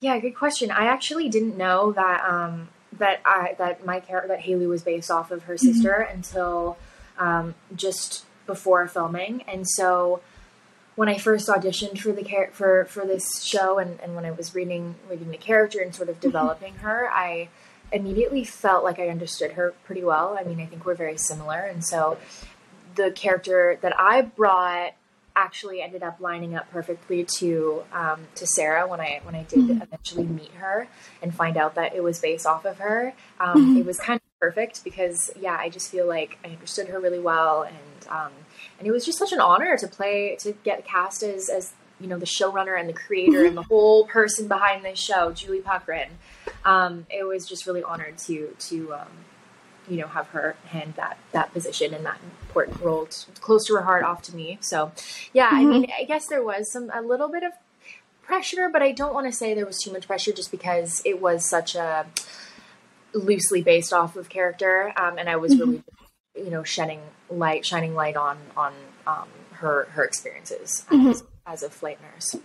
Yeah, good question. I actually didn't know that um, that I that my character that Haley was based off of her sister until um, just before filming, and so when I first auditioned for the char- for for this show, and, and when I was reading reading the character and sort of developing her, I immediately felt like I understood her pretty well. I mean, I think we're very similar, and so the character that I brought actually ended up lining up perfectly to um, to Sarah when I when I did eventually meet her and find out that it was based off of her. Um, It was kind of perfect because yeah, I just feel like I understood her really well, and um, and it was just such an honor to play to get cast as as you know the showrunner and the creator and the whole person behind this show, Julie Puckrin. Um, it was just really honored to to um, you know have her hand that that position and that important role close to her heart off to me. So yeah i mean i guess there was some a little bit of pressure but i don't want to say there was too much pressure just because it was such a loosely based off of character um, and i was really you know shedding light shining light on on um, her her experiences as, as a flight nurse